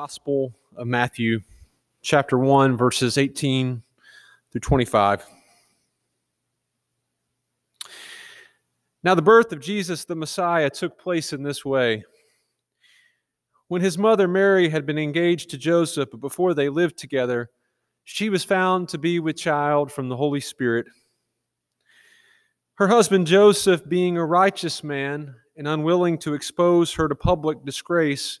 Gospel of Matthew, chapter 1, verses 18 through 25. Now, the birth of Jesus the Messiah took place in this way. When his mother Mary had been engaged to Joseph, but before they lived together, she was found to be with child from the Holy Spirit. Her husband Joseph, being a righteous man and unwilling to expose her to public disgrace,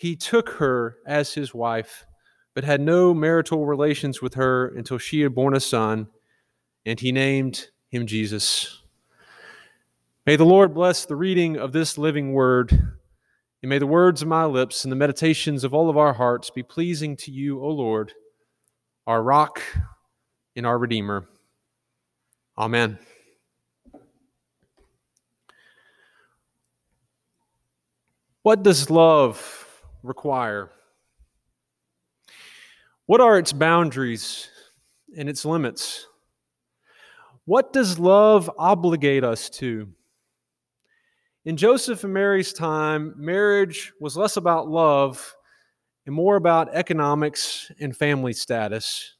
He took her as his wife, but had no marital relations with her until she had borne a son, and he named him Jesus. May the Lord bless the reading of this living word, and may the words of my lips and the meditations of all of our hearts be pleasing to you, O Lord, our rock and our Redeemer. Amen. What does love require? What are its boundaries and its limits? What does love obligate us to? In Joseph and Mary's time, marriage was less about love and more about economics and family status.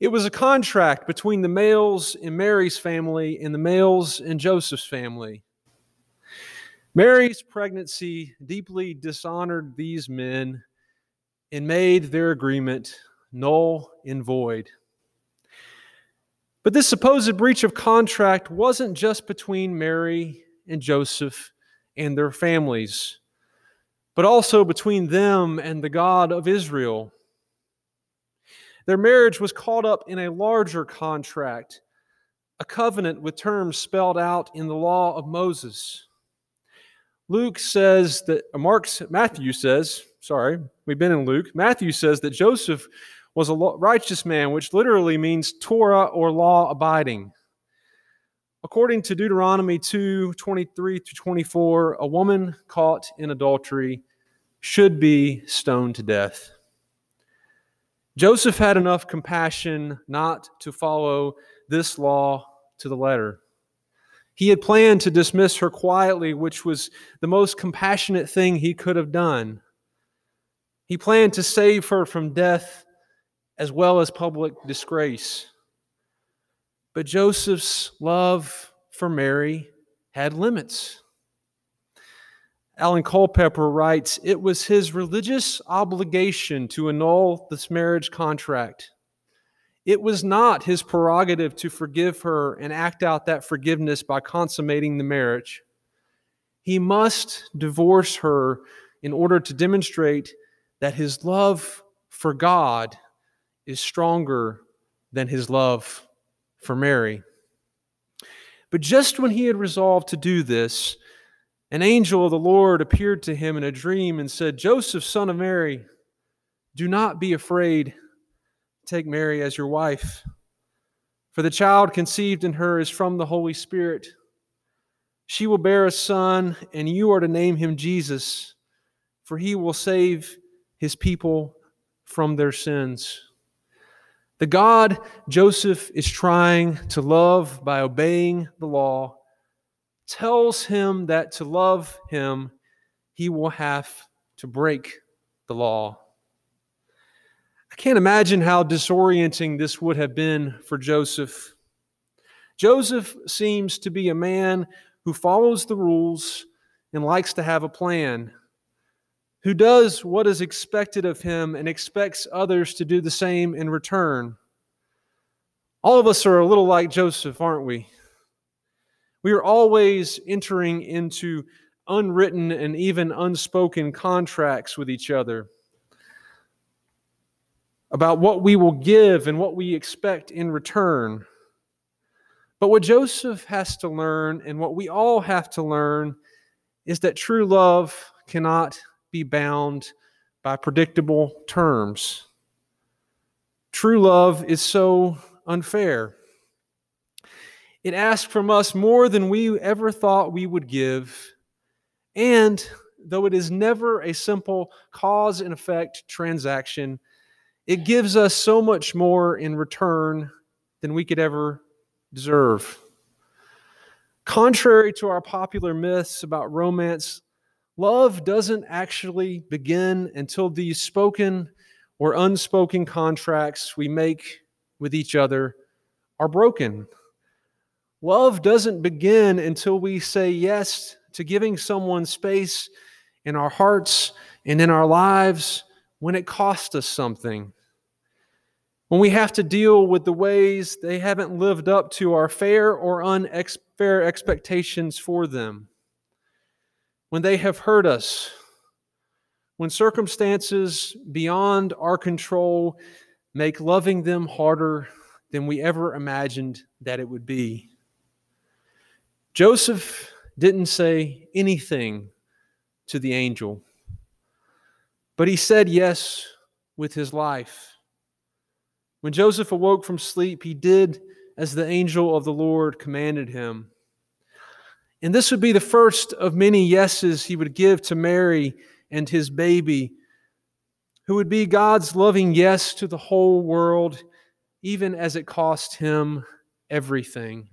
It was a contract between the males in Mary's family and the males in Joseph's family. Mary's pregnancy deeply dishonored these men and made their agreement null and void. But this supposed breach of contract wasn't just between Mary and Joseph and their families, but also between them and the God of Israel. Their marriage was caught up in a larger contract, a covenant with terms spelled out in the law of Moses. Luke says that, uh, Mark's, Matthew says, sorry, we've been in Luke. Matthew says that Joseph was a righteous man, which literally means Torah or law abiding. According to Deuteronomy 2 23 to 24, a woman caught in adultery should be stoned to death. Joseph had enough compassion not to follow this law to the letter. He had planned to dismiss her quietly, which was the most compassionate thing he could have done. He planned to save her from death as well as public disgrace. But Joseph's love for Mary had limits. Alan Culpepper writes It was his religious obligation to annul this marriage contract. It was not his prerogative to forgive her and act out that forgiveness by consummating the marriage. He must divorce her in order to demonstrate that his love for God is stronger than his love for Mary. But just when he had resolved to do this, an angel of the Lord appeared to him in a dream and said, Joseph, son of Mary, do not be afraid Take Mary as your wife. For the child conceived in her is from the Holy Spirit. She will bear a son, and you are to name him Jesus, for he will save his people from their sins. The God Joseph is trying to love by obeying the law tells him that to love him, he will have to break the law. Can't imagine how disorienting this would have been for Joseph. Joseph seems to be a man who follows the rules and likes to have a plan, who does what is expected of him and expects others to do the same in return. All of us are a little like Joseph, aren't we? We are always entering into unwritten and even unspoken contracts with each other about what we will give and what we expect in return. But what Joseph has to learn, and what we all have to learn, is that true love cannot be bound by predictable terms. True love is so unfair. It asks from us more than we ever thought we would give. And though it is never a simple cause and effect transaction, it gives us so much more in return than we could ever deserve. Contrary to our popular myths about romance, love doesn't actually begin until these spoken or unspoken contracts we make with each other are broken. Love doesn't begin until we say yes to giving someone space in our hearts and in our lives when it costs us something. When we have to deal with the ways they haven't lived up to our fair or unfair expectations for them. When they have hurt us. When circumstances beyond our control make loving them harder than we ever imagined that it would be. Joseph didn't say anything to the angel, but he said yes with his life. When Joseph awoke from sleep, he did as the angel of the Lord commanded him. And this would be the first of many yeses he would give to Mary and his baby, who would be God's loving yes to the whole world, even as it cost him everything.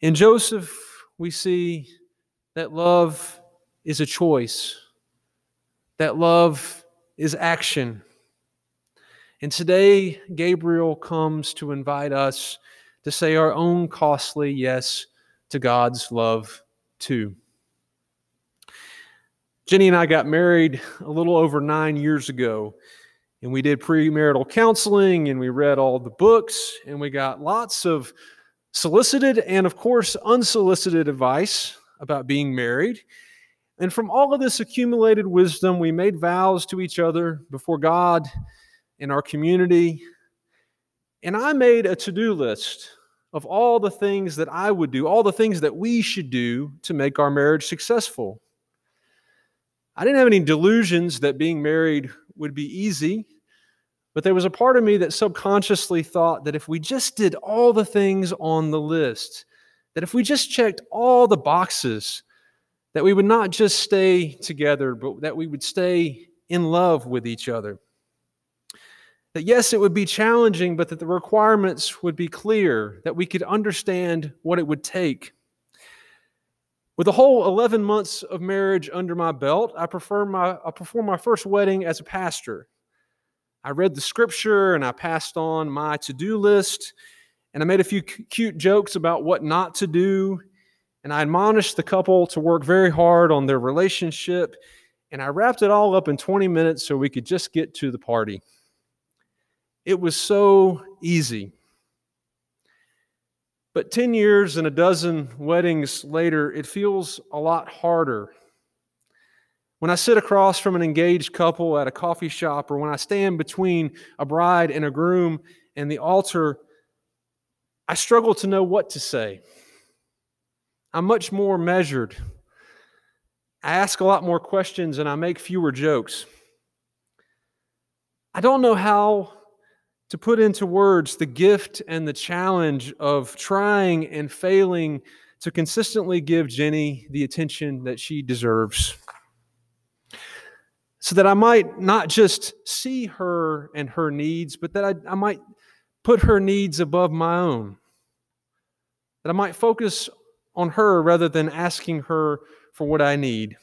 In Joseph, we see that love is a choice, that love is action. And today, Gabriel comes to invite us to say our own costly yes to God's love too. Jenny and I got married a little over nine years ago, and we did premarital counseling and we read all the books, and we got lots of solicited and, of course, unsolicited advice about being married. And from all of this accumulated wisdom, we made vows to each other before God in our community. And I made a to do list of all the things that I would do, all the things that we should do to make our marriage successful. I didn't have any delusions that being married would be easy, but there was a part of me that subconsciously thought that if we just did all the things on the list, that if we just checked all the boxes, that we would not just stay together, but that we would stay in love with each other. That yes, it would be challenging, but that the requirements would be clear, that we could understand what it would take. With the whole 11 months of marriage under my belt, I, prefer my, I performed my first wedding as a pastor. I read the scripture and I passed on my to do list, and I made a few cute jokes about what not to do. And I admonished the couple to work very hard on their relationship. And I wrapped it all up in 20 minutes so we could just get to the party. It was so easy. But 10 years and a dozen weddings later, it feels a lot harder. When I sit across from an engaged couple at a coffee shop, or when I stand between a bride and a groom and the altar, I struggle to know what to say. I'm much more measured. I ask a lot more questions and I make fewer jokes. I don't know how to put into words the gift and the challenge of trying and failing to consistently give Jenny the attention that she deserves. So that I might not just see her and her needs, but that I, I might put her needs above my own. That I might focus on her rather than asking her for what I need.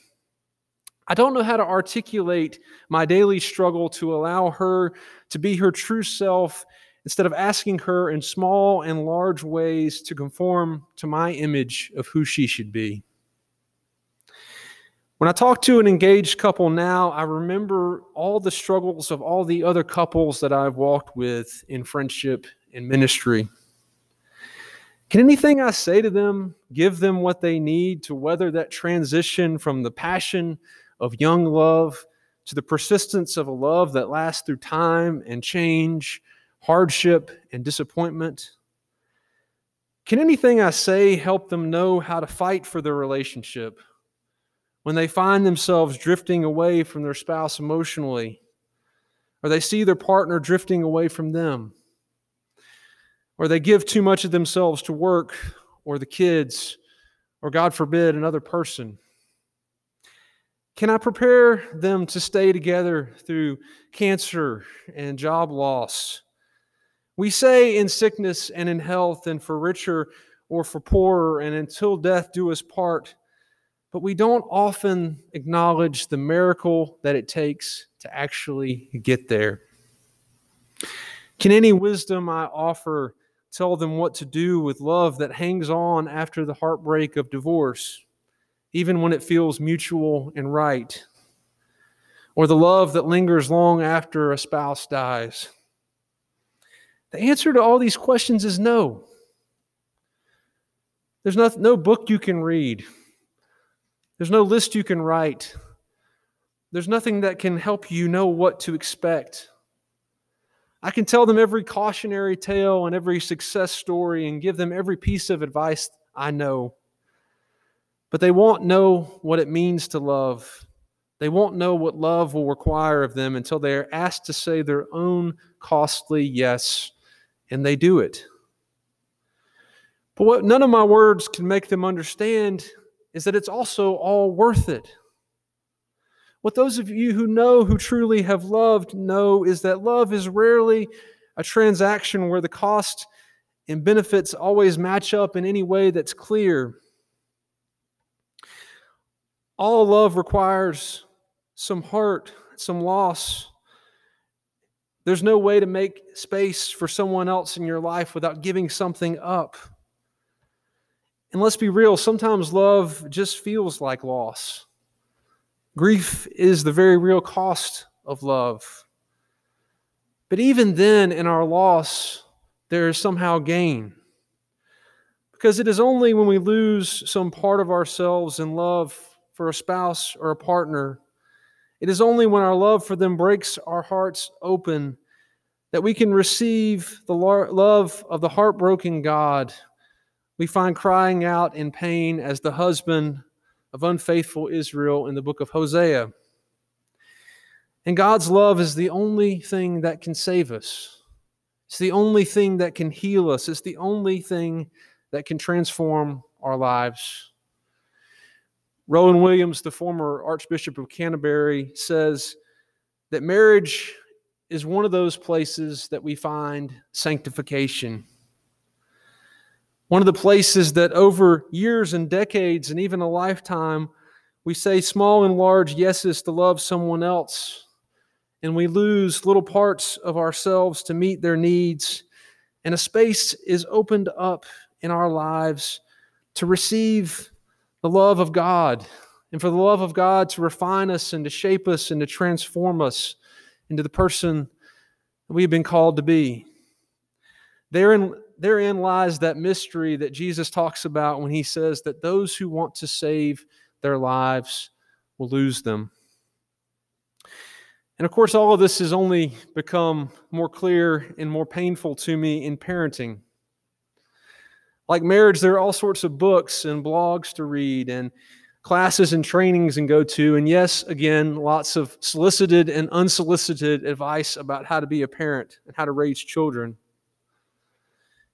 I don't know how to articulate my daily struggle to allow her to be her true self instead of asking her in small and large ways to conform to my image of who she should be. When I talk to an engaged couple now, I remember all the struggles of all the other couples that I've walked with in friendship and ministry. Can anything I say to them give them what they need to weather that transition from the passion of young love to the persistence of a love that lasts through time and change, hardship and disappointment? Can anything I say help them know how to fight for their relationship when they find themselves drifting away from their spouse emotionally, or they see their partner drifting away from them, or they give too much of themselves to work or the kids, or God forbid, another person? Can I prepare them to stay together through cancer and job loss? We say in sickness and in health, and for richer or for poorer, and until death do us part but we don't often acknowledge the miracle that it takes to actually get there. Can any wisdom I offer tell them what to do with love that hangs on after the heartbreak of divorce, even when it feels mutual and right? Or the love that lingers long after a spouse dies? The answer to all these questions is no. There's no, no book you can read there's no list you can write. There's nothing that can help you know what to expect. I can tell them every cautionary tale and every success story and give them every piece of advice I know. But they won't know what it means to love. They won't know what love will require of them until they are asked to say their own costly yes, and they do it. But what none of my words can make them understand is that it's also all worth it. What those of you who know, who truly have loved, know is that love is rarely a transaction where the cost and benefits always match up in any way that's clear. All love requires some hurt, some loss. There's no way to make space for someone else in your life without giving something up. And let's be real, sometimes love just feels like loss. Grief is the very real cost of love. But even then, in our loss, there is somehow gain. Because it is only when we lose some part of ourselves in love for a spouse or a partner, it is only when our love for them breaks our hearts open that we can receive the love of the heartbroken God we find crying out in pain as the husband of unfaithful Israel in the book of Hosea. And God's love is the only thing that can save us. It's the only thing that can heal us. It's the only thing that can transform our lives. Rowan Williams, the former Archbishop of Canterbury, says that marriage is one of those places that we find sanctification. One of the places that over years and decades and even a lifetime, we say small and large yeses to love someone else, and we lose little parts of ourselves to meet their needs, and a space is opened up in our lives to receive the love of God, and for the love of God to refine us and to shape us and to transform us into the person that we've been called to be. Therein, therein lies that mystery that Jesus talks about when he says that those who want to save their lives will lose them. And of course, all of this has only become more clear and more painful to me in parenting. Like marriage, there are all sorts of books and blogs to read and classes and trainings and go to. And yes, again, lots of solicited and unsolicited advice about how to be a parent and how to raise children.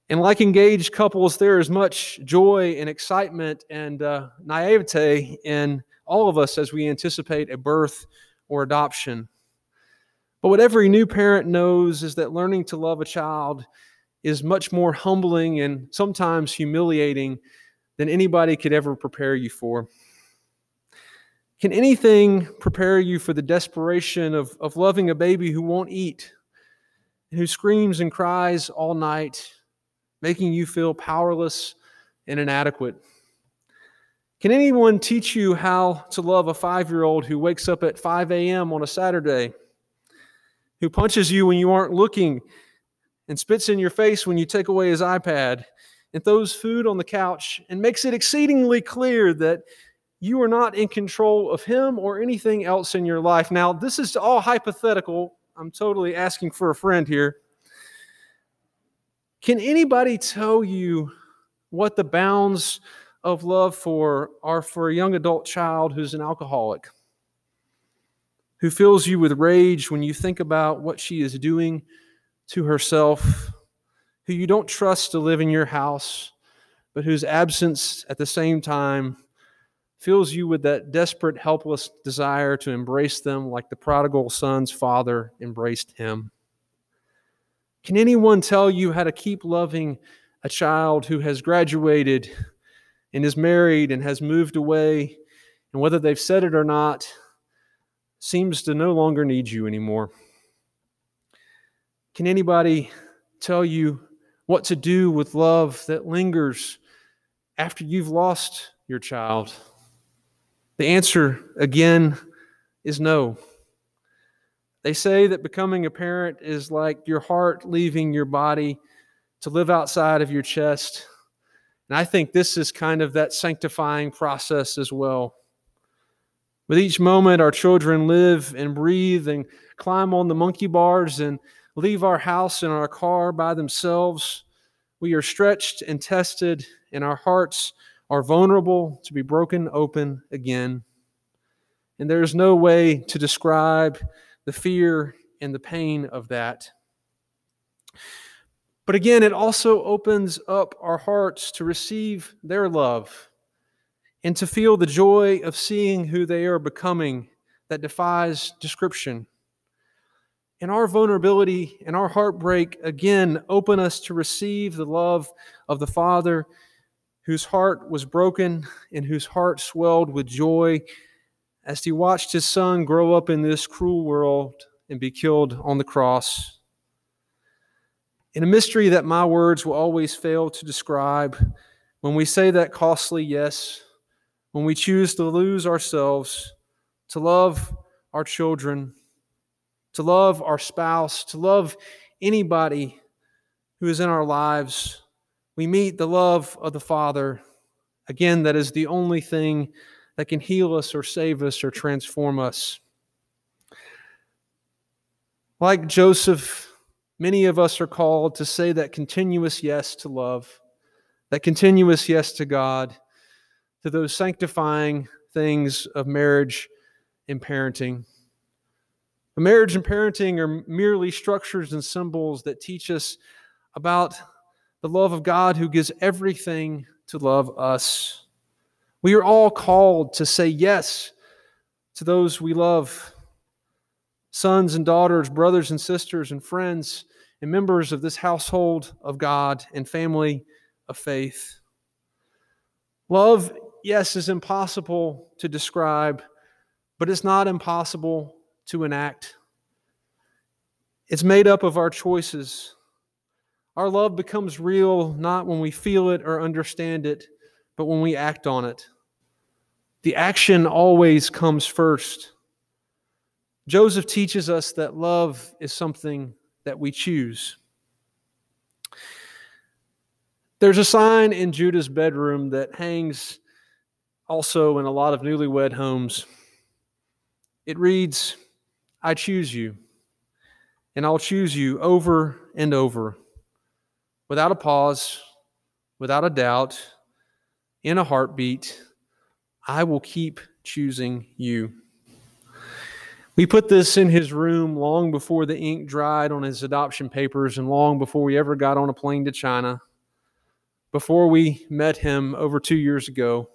And like engaged couples, there is much joy and excitement and uh, naivete in all of us as we anticipate a birth or adoption. But what every new parent knows is that learning to love a child is much more humbling and sometimes humiliating than anybody could ever prepare you for. Can anything prepare you for the desperation of, of loving a baby who won't eat, and who screams and cries all night, making you feel powerless and inadequate? Can anyone teach you how to love a five year old who wakes up at 5 a.m. on a Saturday, who punches you when you aren't looking, and spits in your face when you take away his iPad, and throws food on the couch, and makes it exceedingly clear that you are not in control of him or anything else in your life? Now, this is all hypothetical. I'm totally asking for a friend here. Can anybody tell you what the bounds of love for are for a young adult child who's an alcoholic, who fills you with rage when you think about what she is doing to herself, who you don't trust to live in your house, but whose absence at the same time fills you with that desperate, helpless desire to embrace them like the prodigal son's father embraced him? Can anyone tell you how to keep loving a child who has graduated and is married and has moved away, and whether they've said it or not, seems to no longer need you anymore? Can anybody tell you what to do with love that lingers after you've lost your child? The answer, again, is no. They say that becoming a parent is like your heart leaving your body to live outside of your chest. And I think this is kind of that sanctifying process as well. With each moment, our children live and breathe and climb on the monkey bars and leave our house and our car by themselves. We are stretched and tested, and our hearts are vulnerable to be broken open again. And there is no way to describe the fear and the pain of that. But again, it also opens up our hearts to receive their love and to feel the joy of seeing who they are becoming that defies description. And our vulnerability and our heartbreak again open us to receive the love of the Father whose heart was broken and whose heart swelled with joy as he watched his son grow up in this cruel world and be killed on the cross. In a mystery that my words will always fail to describe, when we say that costly yes, when we choose to lose ourselves, to love our children, to love our spouse, to love anybody who is in our lives, we meet the love of the Father. Again, that is the only thing that can heal us or save us or transform us. Like Joseph, Many of us are called to say that continuous yes to love, that continuous yes to God, to those sanctifying things of marriage and parenting. Marriage and parenting are merely structures and symbols that teach us about the love of God who gives everything to love us. We are all called to say yes to those we love sons and daughters, brothers and sisters, and friends, and members of this household of God and family of faith. Love, yes, is impossible to describe, but it's not impossible to enact. It's made up of our choices. Our love becomes real not when we feel it or understand it, but when we act on it. The action always comes first. Joseph teaches us that love is something that we choose. There's a sign in Judah's bedroom that hangs also in a lot of newlywed homes. It reads, I choose you, and I'll choose you over and over, without a pause, without a doubt, in a heartbeat. I will keep choosing you. We put this in his room long before the ink dried on his adoption papers and long before we ever got on a plane to China, before we met him over two years ago.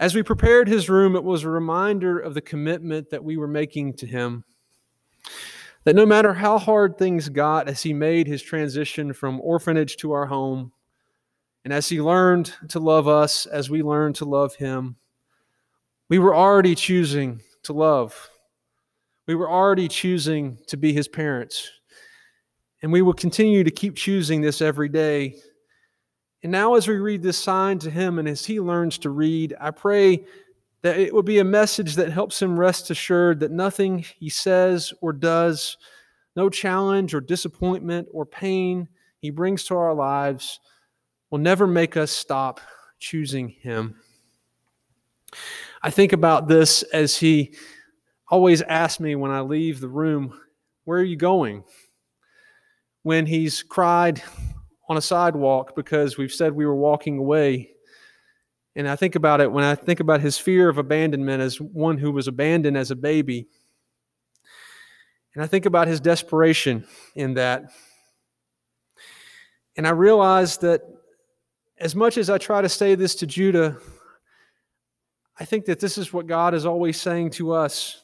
As we prepared his room, it was a reminder of the commitment that we were making to him. That no matter how hard things got as he made his transition from orphanage to our home, and as he learned to love us as we learned to love him, we were already choosing to love. We were already choosing to be his parents. And we will continue to keep choosing this every day And now, as we read this sign to him and as he learns to read, I pray that it will be a message that helps him rest assured that nothing he says or does, no challenge or disappointment or pain he brings to our lives, will never make us stop choosing him. I think about this as he always asks me when I leave the room, Where are you going? When he's cried on a sidewalk because we've said we were walking away. And I think about it when I think about his fear of abandonment as one who was abandoned as a baby. And I think about his desperation in that. And I realize that as much as I try to say this to Judah, I think that this is what God is always saying to us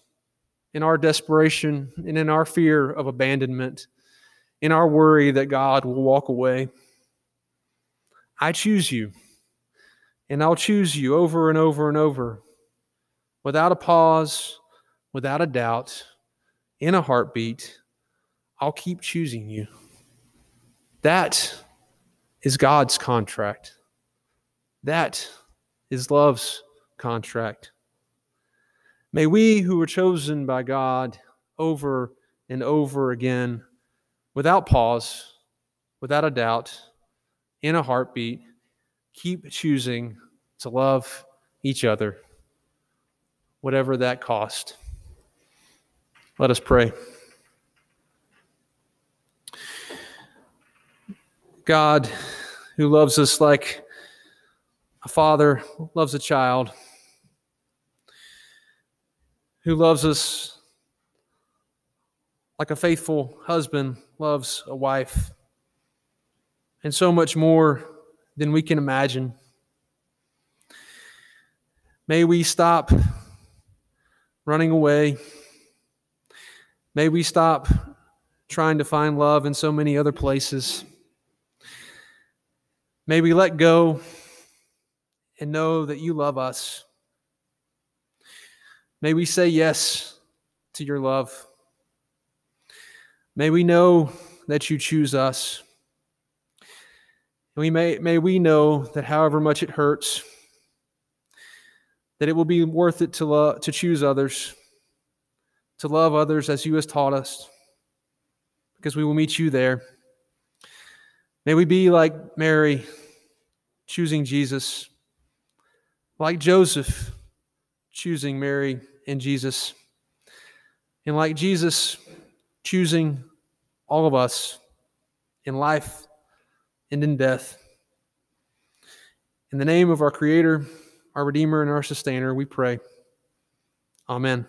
in our desperation and in our fear of abandonment in our worry that God will walk away. I choose you, and I'll choose you over and over and over, without a pause, without a doubt, in a heartbeat. I'll keep choosing you. That is God's contract. That is love's contract. May we who were chosen by God over and over again without pause, without a doubt, in a heartbeat, keep choosing to love each other, whatever that cost. Let us pray. God, who loves us like a father loves a child, who loves us like a faithful husband loves a wife, and so much more than we can imagine. May we stop running away. May we stop trying to find love in so many other places. May we let go and know that you love us. May we say yes to your love. May we know that you choose us. We may, may we know that however much it hurts, that it will be worth it to, love, to choose others, to love others as you has taught us, because we will meet you there. May we be like Mary, choosing Jesus, like Joseph, choosing Mary and Jesus, and like Jesus, choosing all of us in life and in death. In the name of our Creator, our Redeemer, and our Sustainer, we pray. Amen.